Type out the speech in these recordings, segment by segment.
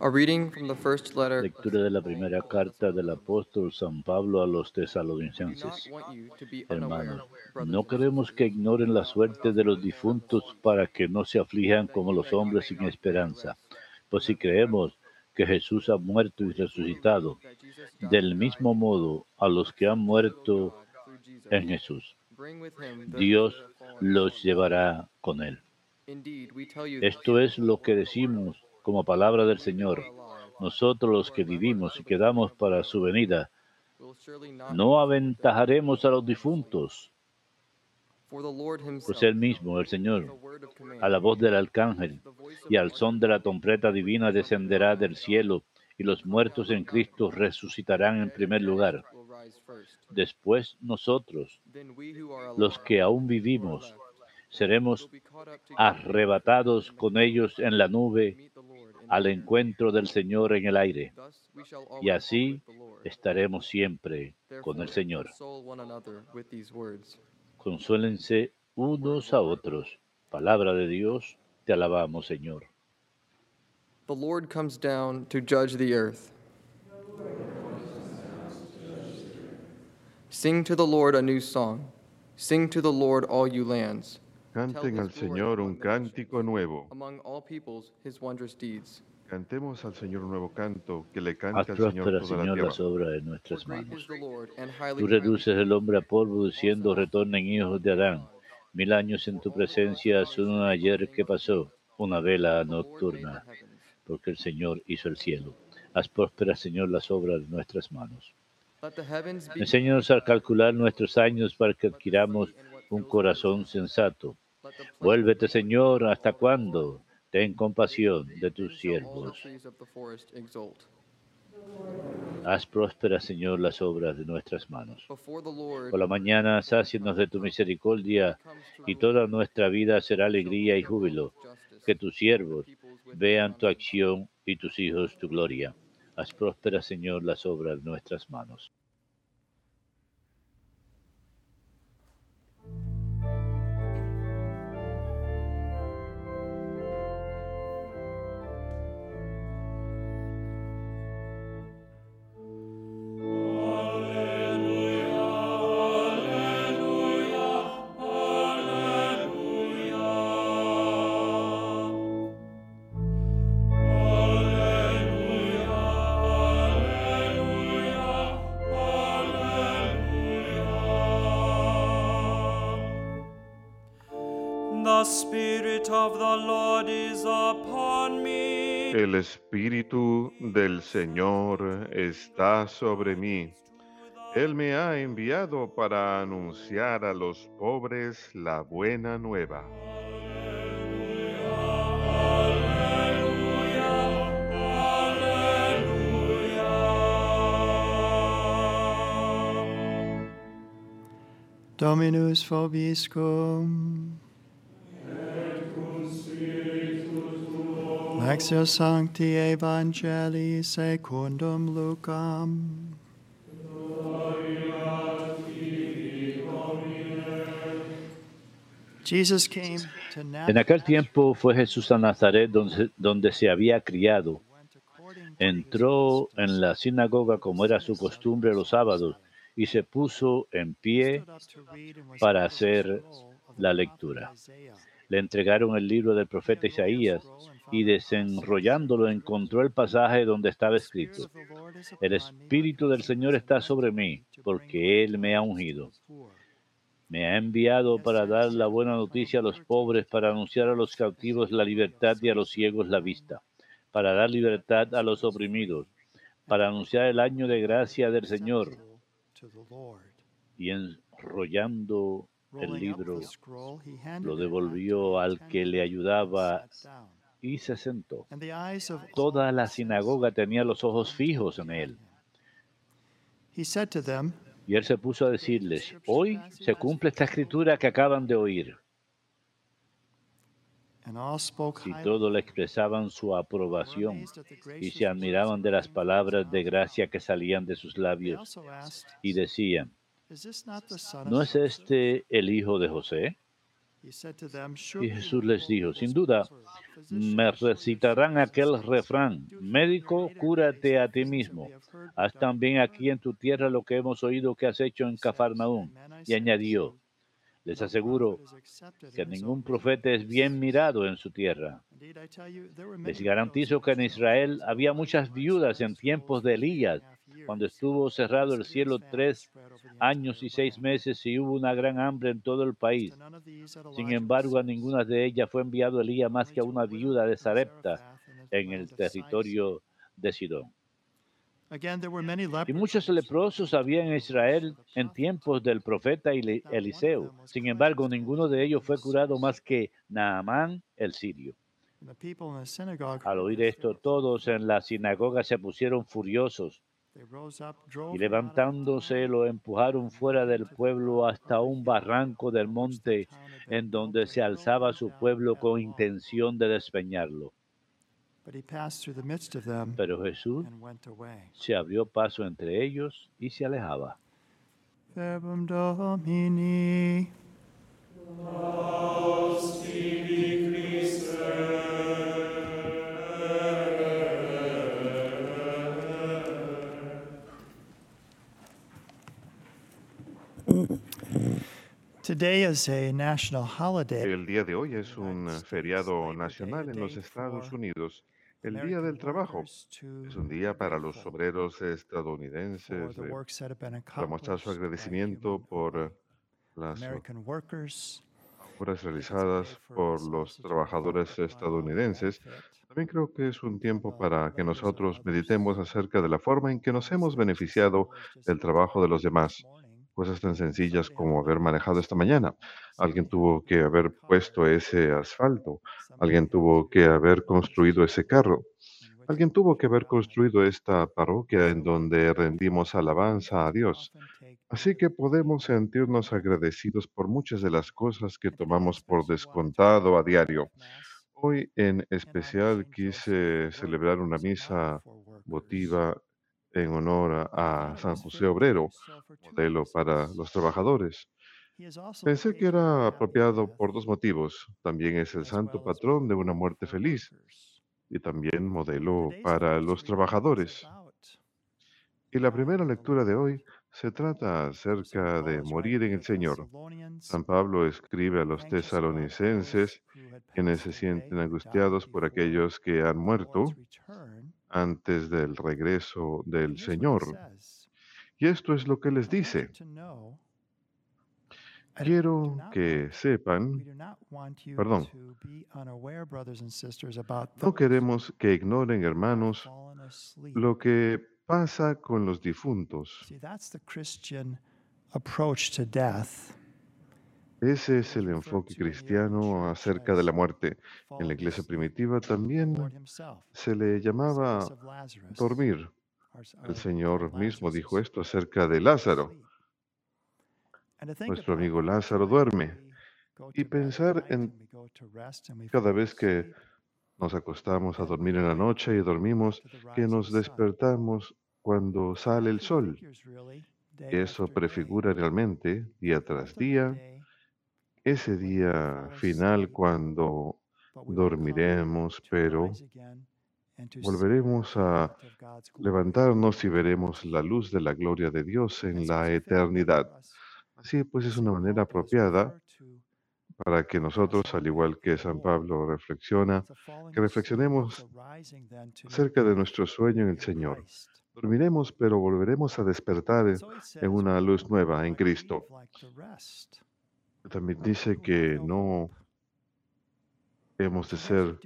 A reading from the first letter. Lectura de la primera carta del apóstol San Pablo a los tesalonicenses. Hermanos, no queremos que ignoren la suerte de los difuntos para que no se aflijan como los hombres sin esperanza. Pues si creemos que Jesús ha muerto y resucitado, del mismo modo a los que han muerto en Jesús, Dios los llevará con él. Esto es lo que decimos como palabra del Señor, nosotros los que vivimos y quedamos para su venida, no aventajaremos a los difuntos, pues Él mismo, el Señor, a la voz del arcángel y al son de la trompeta divina descenderá del cielo y los muertos en Cristo resucitarán en primer lugar. Después nosotros, los que aún vivimos, seremos arrebatados con ellos en la nube al encuentro del Señor en el aire. Y así estaremos siempre con el Señor. Consuélense unos a otros. Palabra de Dios, te alabamos, Señor. The Lord comes down to judge the earth. Sing to the Lord a new song. Sing to the Lord all you lands. Canten al Señor un cántico nuevo. Among all peoples his wondrous deeds. Cantemos al Señor un nuevo canto, que le cante Haz al Señor toda la Señor, tierra. las obras de nuestras manos. Tú reduces el hombre a polvo, diciendo, retornen hijos de Adán. Mil años en tu presencia son un ayer que pasó, una vela nocturna, porque el Señor hizo el cielo. Haz próspera, Señor, las obras de nuestras manos. Let the heavens be Enséñanos a calcular nuestros años para que adquiramos un corazón sensato. Vuélvete, Señor, ¿hasta cuándo? Ten compasión de tus siervos. Haz prósperas, Señor, las obras de nuestras manos. Por la mañana, sácianos de tu misericordia, y toda nuestra vida será alegría y júbilo. Que tus siervos vean tu acción y tus hijos tu gloria. Haz prósperas, Señor, las obras de nuestras manos. El Espíritu del Señor está sobre mí. Él me ha enviado para anunciar a los pobres la buena nueva. Dominus vobiscum. Sancti Evangelii secundum Lucam. En aquel tiempo fue Jesús a Nazaret, donde, donde se había criado. Entró en la sinagoga como era su costumbre los sábados y se puso en pie para hacer la lectura. Le entregaron el libro del profeta Isaías y desenrollándolo encontró el pasaje donde estaba escrito, el Espíritu del Señor está sobre mí, porque Él me ha ungido. Me ha enviado para dar la buena noticia a los pobres, para anunciar a los cautivos la libertad y a los ciegos la vista, para dar libertad a los oprimidos, para anunciar el año de gracia del Señor. Y enrollando el libro, lo devolvió al que le ayudaba y se sentó. Toda la sinagoga tenía los ojos fijos en él. Y él se puso a decirles, hoy se cumple esta escritura que acaban de oír. Y todos le expresaban su aprobación y se admiraban de las palabras de gracia que salían de sus labios y decían, ¿no es este el hijo de José? Y "Surely Jesús les dijo, sin duda, me recitarán aquel refrán, médico, cúrate a ti mismo. Haz también aquí en tu tierra lo que hemos oído que has hecho en Cafarnaúm. Y añadió, les aseguro que ningún profeta es bien mirado en su tierra. Les garantizo que en Israel había muchas viudas en tiempos de Elías, cuando estuvo cerrado el cielo tres años y seis meses y hubo una gran hambre en todo el país. Sin embargo, a ninguna de ellas fue enviado Elías más que a una viuda de Sarepta en el territorio de Sidón. Y muchos leprosos había en Israel en tiempos del profeta Eli- Eliseo. Sin embargo, ninguno de ellos fue curado más que Naamán el sirio. Al oír esto, todos en la sinagoga se pusieron furiosos y levantándose lo empujaron fuera del pueblo hasta un barranco del monte en donde se alzaba su pueblo con intención de despeñarlo. Pero Jesús se abrió paso entre ellos y se alejaba. El día de hoy es un feriado nacional en los Estados Unidos, el Día del Trabajo. Es un día para los obreros estadounidenses the eh, su agradecimiento por las obras realizadas por los trabajadores estadounidenses. También creo que es un tiempo para que nosotros meditemos acerca de la forma en que nos hemos beneficiado del trabajo de los demás. Cosas tan sencillas como haber manejado esta mañana. Alguien tuvo que haber puesto ese asfalto. Alguien tuvo que haber construido ese carro. Alguien tuvo que haber construido esta parroquia en donde rendimos alabanza a Dios. Así que podemos sentirnos agradecidos por muchas de las cosas que tomamos por descontado a diario. Hoy en especial quise celebrar una misa votiva en honor a, San José Obrero, modelo para los trabajadores. Pensé que era apropiado por dos motivos. También es el santo patrón de una muerte feliz y también modelo para los trabajadores. Y la primera lectura de hoy se trata acerca de morir en el Señor. San Pablo escribe a los tesalonicenses quienes se sienten angustiados por aquellos que han muerto antes del regreso del Señor. Y esto es lo que les dice. Quiero que sepan, perdón, no queremos que ignoren, hermanos, lo que pasa con los difuntos. Ese es el enfoque cristiano acerca de la muerte. En la iglesia primitiva también se le llamaba dormir. El Señor mismo dijo esto acerca de Lázaro. Nuestro amigo Lázaro duerme. Y pensar en cada vez que Nos acostamos a dormir en la noche y dormimos que nos despertamos cuando sale el sol. Eso prefigura realmente, día tras día, ese día final cuando dormiremos, pero volveremos a levantarnos y veremos la luz de la gloria de Dios en la eternidad. Así pues es una manera apropiada para que nosotros, al igual que San Pablo reflexiona, que reflexionemos acerca de nuestro sueño en el Señor. Dormiremos, pero volveremos a despertar en una "We luz nueva en Cristo. También dice que no no hope." hemos de ser,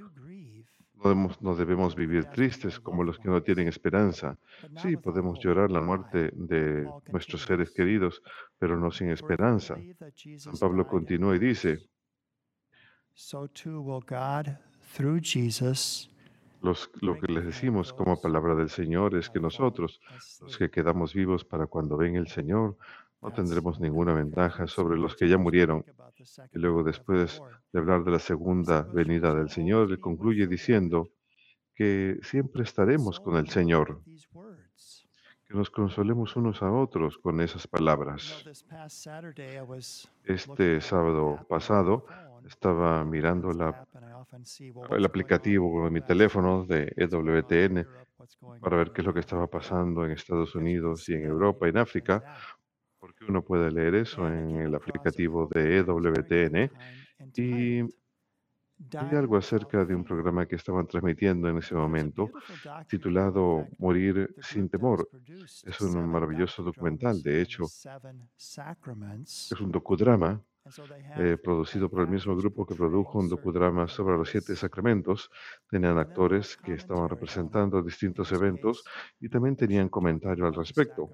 no debemos, vivir tristes como los que no tienen esperanza. Sí, podemos llorar la muerte de nuestros seres queridos, pero no sin "For if we esperanza. San Pablo continúa y dice, los, lo que les decimos como palabra del Señor es que nosotros, los que quedamos vivos para cuando venga el Señor, no tendremos ninguna ventaja sobre los que ya murieron. Y luego después de hablar de la segunda venida del Señor, él concluye diciendo que siempre estaremos con el Señor, que nos consolemos unos a otros con esas palabras. Este sábado pasado estaba mirando la, el aplicativo en mi teléfono de EWTN para ver qué es lo que estaba pasando en Estados Unidos y en Europa y en África, uno puede leer eso en el aplicativo de EWTN. Y hay algo acerca de un programa que estaban transmitiendo en ese momento, titulado Morir sin temor. Es un maravilloso documental, de hecho, es un docudrama eh, producido por el mismo grupo que produjo un docudrama sobre los siete sacramentos. Tenían actores que estaban representando distintos eventos y también tenían comentario al respecto.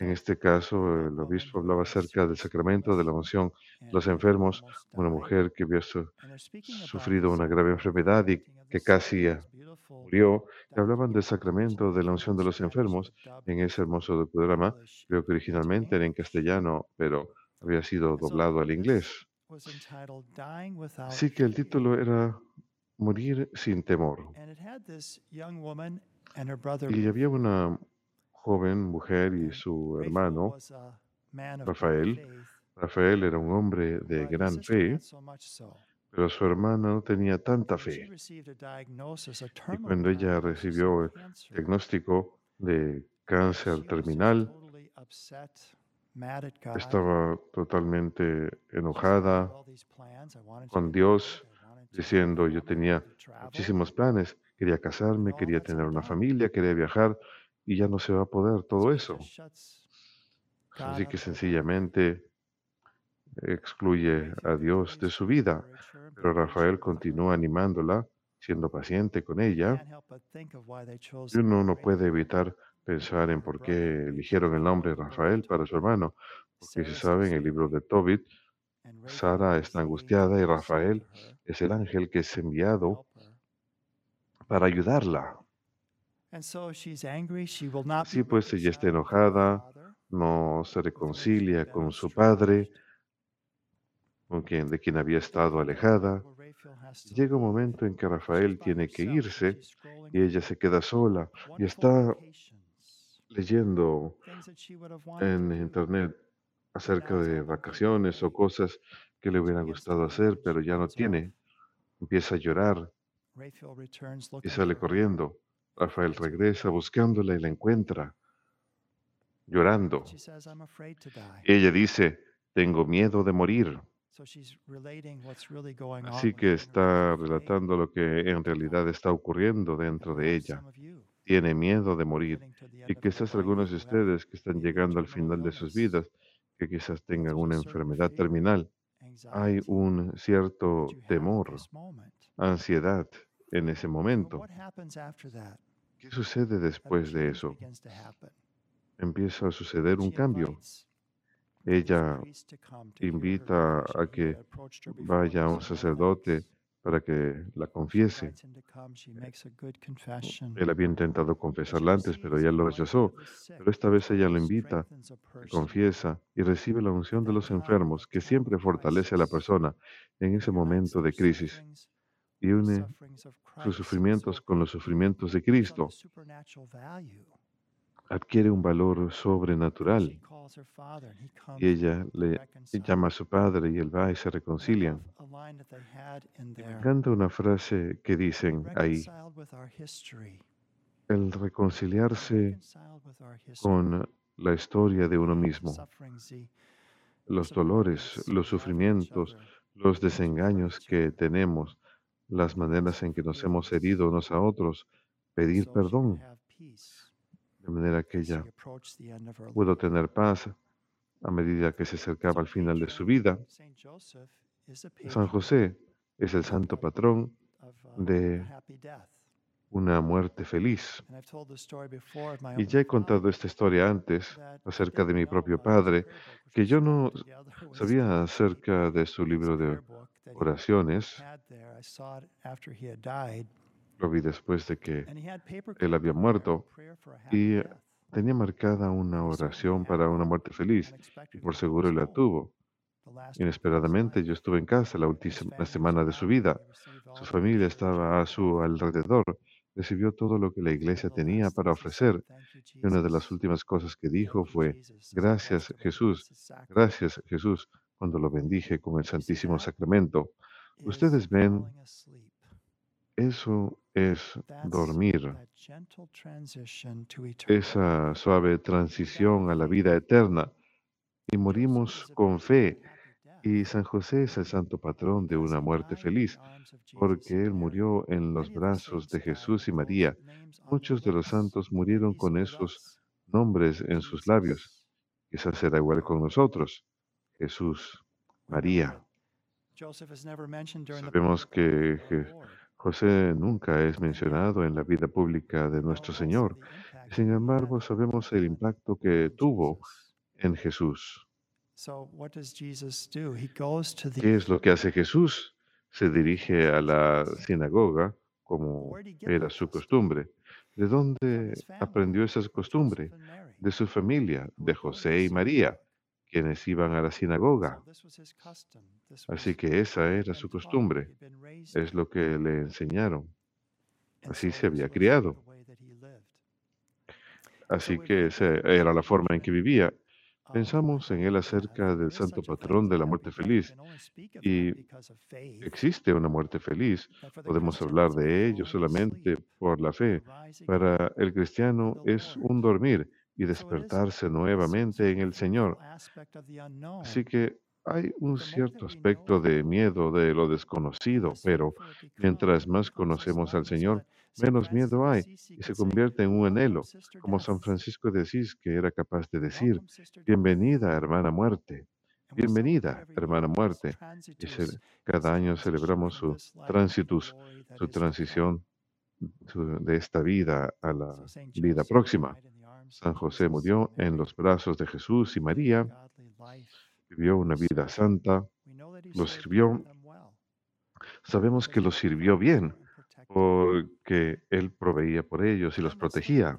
En este caso, el obispo hablaba acerca del sacramento de la unción de los enfermos, una mujer que había sufrido una grave enfermedad y que casi murió. Hablaban del sacramento de la unción de los enfermos en ese hermoso docudrama. Creo que originalmente era en castellano, pero había sido doblado al inglés. Así que el título era Morir sin temor. Y había una joven mujer y su hermano, Rafael. Rafael era un hombre de gran fe, pero su hermana no tenía tanta fe. Y cuando ella recibió el diagnóstico de cáncer terminal, estaba totalmente enojada con Dios, diciendo, yo tenía muchísimos planes, quería casarme, quería tener una familia, quería viajar y ya no se va a poder todo eso. Así que sencillamente excluye a Dios de su vida. Pero Rafael continúa animándola, siendo paciente con ella. Y uno no puede evitar pensar en por qué eligieron el nombre Rafael para su hermano, porque se sabe en el libro de Tobit, Sara está angustiada y Rafael es el ángel que es enviado para ayudarla. Así pues, ella está enojada, no se reconcilia con su padre, con quien, de quien había estado alejada. Llega un momento en que Rafael tiene que irse y ella se queda sola y está leyendo en internet acerca de vacaciones o cosas que le hubieran gustado hacer, pero ya no tiene. Empieza a llorar y sale corriendo. Rafael regresa buscándola y la encuentra llorando. ella dice, tengo miedo de morir. Así que está relatando lo que en realidad está ocurriendo dentro de ella. tiene miedo de morir. y quizás algunos de ustedes que están llegando al final de sus vidas, que quizás tengan una enfermedad terminal, hay un cierto temor, ansiedad en ese momento. ¿Qué sucede después de eso? Empieza a suceder un cambio. Ella invita a que vaya un sacerdote para que la confiese. Él había intentado confesarla antes, pero ella lo rechazó. Pero esta vez ella lo invita, confiesa y recibe la unción de los enfermos, que siempre fortalece a la persona en ese momento de crisis y une sus sufrimientos con los sufrimientos de Cristo. adquiere un valor sobrenatural. Y ella le llama a su padre y él va y se reconcilian. Me encanta una frase que dicen ahí, el reconciliarse con la historia de uno mismo, los dolores, los sufrimientos, los desengaños que tenemos, las maneras en que nos hemos herido unos a otros, pedir perdón de manera que ella pudo tener paz a medida que se acercaba al final de su vida. San José es el santo patrón de una muerte feliz. Y ya he contado esta historia antes acerca de mi propio padre, que yo no sabía acerca de su libro de oraciones. Lo vi después de que él había muerto y tenía marcada una oración para una muerte feliz y por seguro la tuvo. Inesperadamente yo estuve en casa la última semana de su vida. Su familia estaba a su alrededor. Recibió todo lo que la iglesia tenía para ofrecer. Y una de las últimas cosas que dijo fue, gracias Jesús, gracias Jesús, cuando lo bendije con el Santísimo Sacramento. Ustedes ven, eso es dormir, esa suave transición a la vida eterna y morimos con fe. Y San José es el santo patrón de una muerte feliz, porque él murió en los brazos de Jesús y María. Muchos de los santos murieron con esos nombres en sus labios. Quizás será igual con nosotros. Jesús, María. Sabemos que José nunca es mencionado en la vida pública de nuestro Señor. Sin embargo, sabemos el impacto que tuvo en Jesús. ¿Qué es lo que hace Jesús? Se dirige a la sinagoga como era su costumbre. ¿De dónde aprendió esa costumbre? De su familia, de José y María, quienes iban a la sinagoga. Así que esa era su costumbre. Es lo que le enseñaron. Así se había criado. Así que esa era la forma en que vivía. Pensamos en él acerca del santo patrón de la muerte feliz y existe una muerte feliz. Podemos hablar de ello solamente por la fe. Para el cristiano es un dormir y despertarse nuevamente en el Señor. Así que hay un cierto aspecto de miedo de lo desconocido, pero mientras más conocemos al Señor, menos miedo hay y se convierte en un anhelo, como San Francisco de Asís, que era capaz de decir, bienvenida hermana muerte, bienvenida hermana muerte. Y cada año celebramos su tránsitus, su transición de esta vida a la vida próxima. San José murió en los brazos de Jesús y María, vivió una vida santa, lo sirvió. Sabemos que lo sirvió bien porque Él proveía por ellos y los protegía.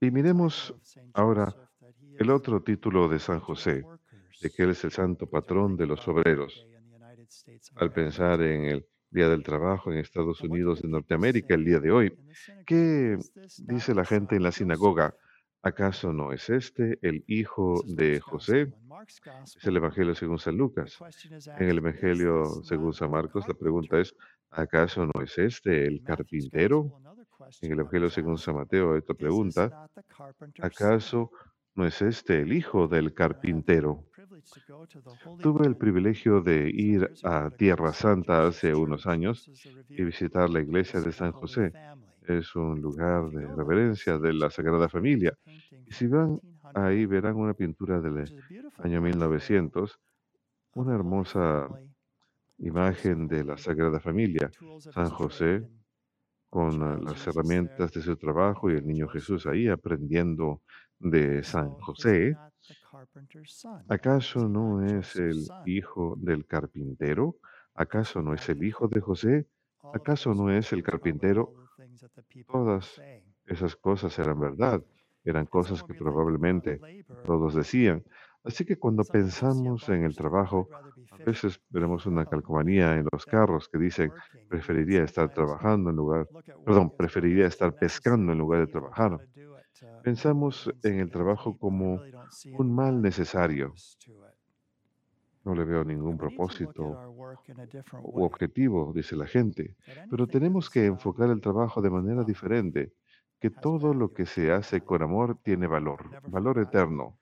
Y miremos ahora el otro título de San José, de que Él es el santo patrón de los obreros. Al pensar en el Día del Trabajo en Estados Unidos de Norteamérica el día de hoy, ¿qué dice la gente en la sinagoga? ¿Acaso no es este el hijo de José? Es el Evangelio según San Lucas. En el Evangelio según San Marcos, la pregunta es, ¿acaso no es este el carpintero? En el Evangelio según San Mateo, esta pregunta, ¿acaso no es este el hijo del carpintero? Tuve el privilegio de ir a Tierra Santa hace unos años y visitar la iglesia de San José. Es un lugar de reverencia de la Sagrada Familia. Y si van ahí verán una pintura del año 1900, una hermosa imagen de la Sagrada Familia, San José con las herramientas de su trabajo y el niño Jesús ahí aprendiendo de San José. ¿Acaso no es el hijo del carpintero? ¿Acaso no es el hijo de José? ¿Acaso no es el carpintero? Todas esas cosas eran verdad, eran cosas que probablemente todos decían. Así que cuando pensamos en el trabajo, a veces veremos una calcomanía en los carros que dicen, preferiría estar trabajando en lugar, perdón, preferiría estar pescando en lugar de trabajar. Pensamos en el trabajo como un mal necesario. No le veo ningún propósito u objetivo, dice la gente, pero tenemos que enfocar el trabajo de manera diferente, que todo lo que se hace con amor tiene valor, valor eterno.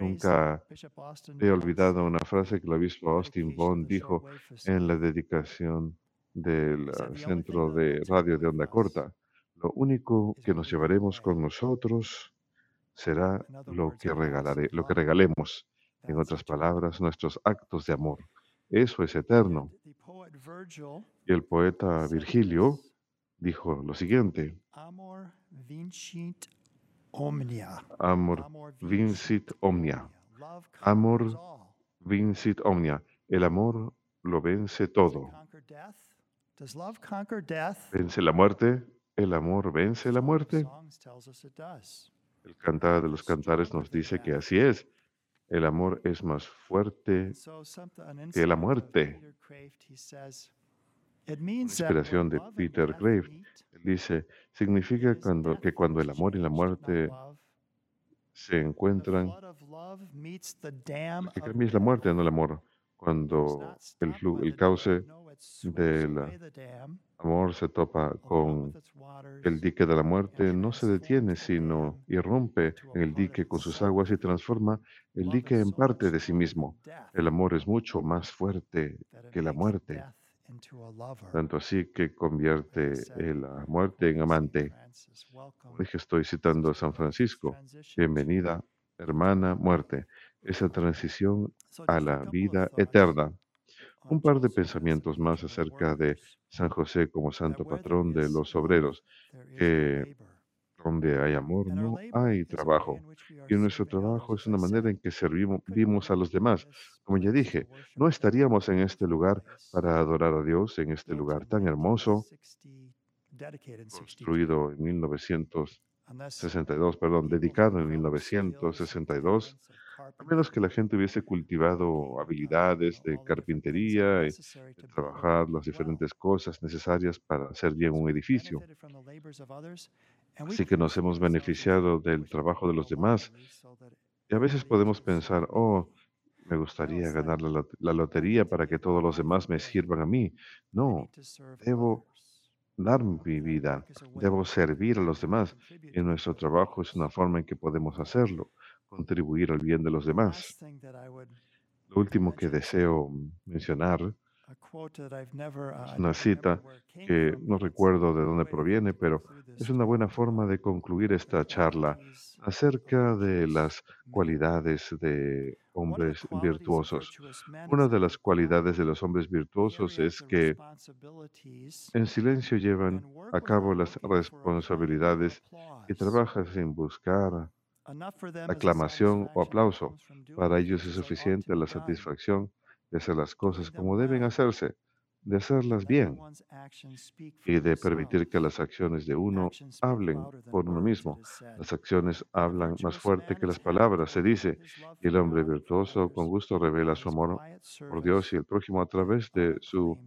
Nunca he olvidado una frase que el obispo Austin Bond dijo en la dedicación del centro de radio de onda corta. Lo único que nos llevaremos con nosotros será lo que, regalaré, lo que regalemos. En otras palabras, nuestros actos de amor. Eso es eterno. Y el poeta Virgilio dijo lo siguiente. Amor vincit omnia. Amor vincit omnia. Amor vincit omnia. El amor lo vence todo. ¿Vence la muerte? ¿El amor vence la muerte? El cantar de los cantares nos dice que así es. El amor es más fuerte que la muerte. Inspiración de Peter Grave dice, significa cuando, que cuando el amor y la muerte se encuentran, que cambia es la muerte, no el amor. Cuando el, el cauce del amor se topa con el dique de la muerte, no se detiene, sino irrumpe en el dique con sus aguas y transforma el dique en parte de sí mismo. El amor es mucho más fuerte que la muerte, tanto así que convierte la muerte en amante. Dije, estoy citando a San Francisco. Bienvenida, hermana, muerte. Esa transición a la vida eterna. Un par de pensamientos más acerca de San José como santo patrón de los obreros, que. Donde hay amor no hay trabajo. Y nuestro trabajo es una manera en que servimos a los demás. Como ya dije, no estaríamos en este lugar para adorar a Dios en este lugar tan hermoso, 1960, dedicated in 62, construido en 1962, unless perdón, dedicado en developed skills and 1962, talents of a menos que la gente hubiese cultivado habilidades de carpintería y necessary de trabajar las diferentes cosas necesarias para hacer bien un edificio. Así que nos hemos beneficiado del trabajo de los demás y a veces podemos pensar, oh, me gustaría ganar la, lot- la I lotería para que todos los demás me sirvan a mí. No, debo dar mi vida, debo servir a los demás y nuestro trabajo es una forma en que podemos hacerlo, contribuir al bien de los demás. Lo último que deseo mencionar uh, es una cita que no recuerdo de dónde proviene, pero es una buena forma de concluir esta charla acerca de las cualidades de hombres virtuosos. Una de las cualidades de los hombres virtuosos es que en silencio llevan a cabo las responsabilidades y trabajan sin buscar aclamación o aplauso. Para ellos es suficiente la satisfacción de hacer las cosas como deben hacerse, de hacerlas bien y de permitir que las acciones de uno hablen por uno mismo. Las acciones hablan más fuerte que las palabras, se dice, y el hombre virtuoso con gusto revela su amor por Dios y el prójimo a través de su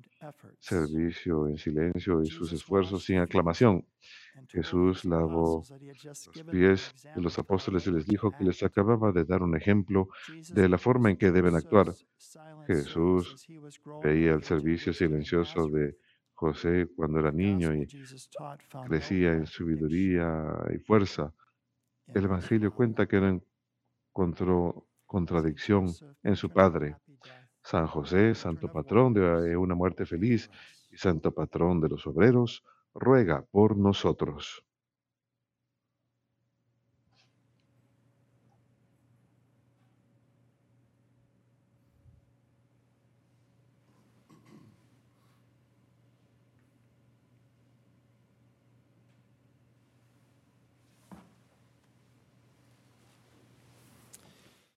servicio en silencio y sus esfuerzos sin aclamación. Jesús lavó los pies de los apóstoles y les dijo que les acababa de dar un ejemplo de la forma en que deben actuar. Jesús veía el servicio silencioso de José cuando era niño y crecía en sabiduría y fuerza. El Evangelio cuenta que no encontró contradicción en su padre. San José, santo patrón de una muerte feliz y santo patrón de los obreros, ruega por nosotros.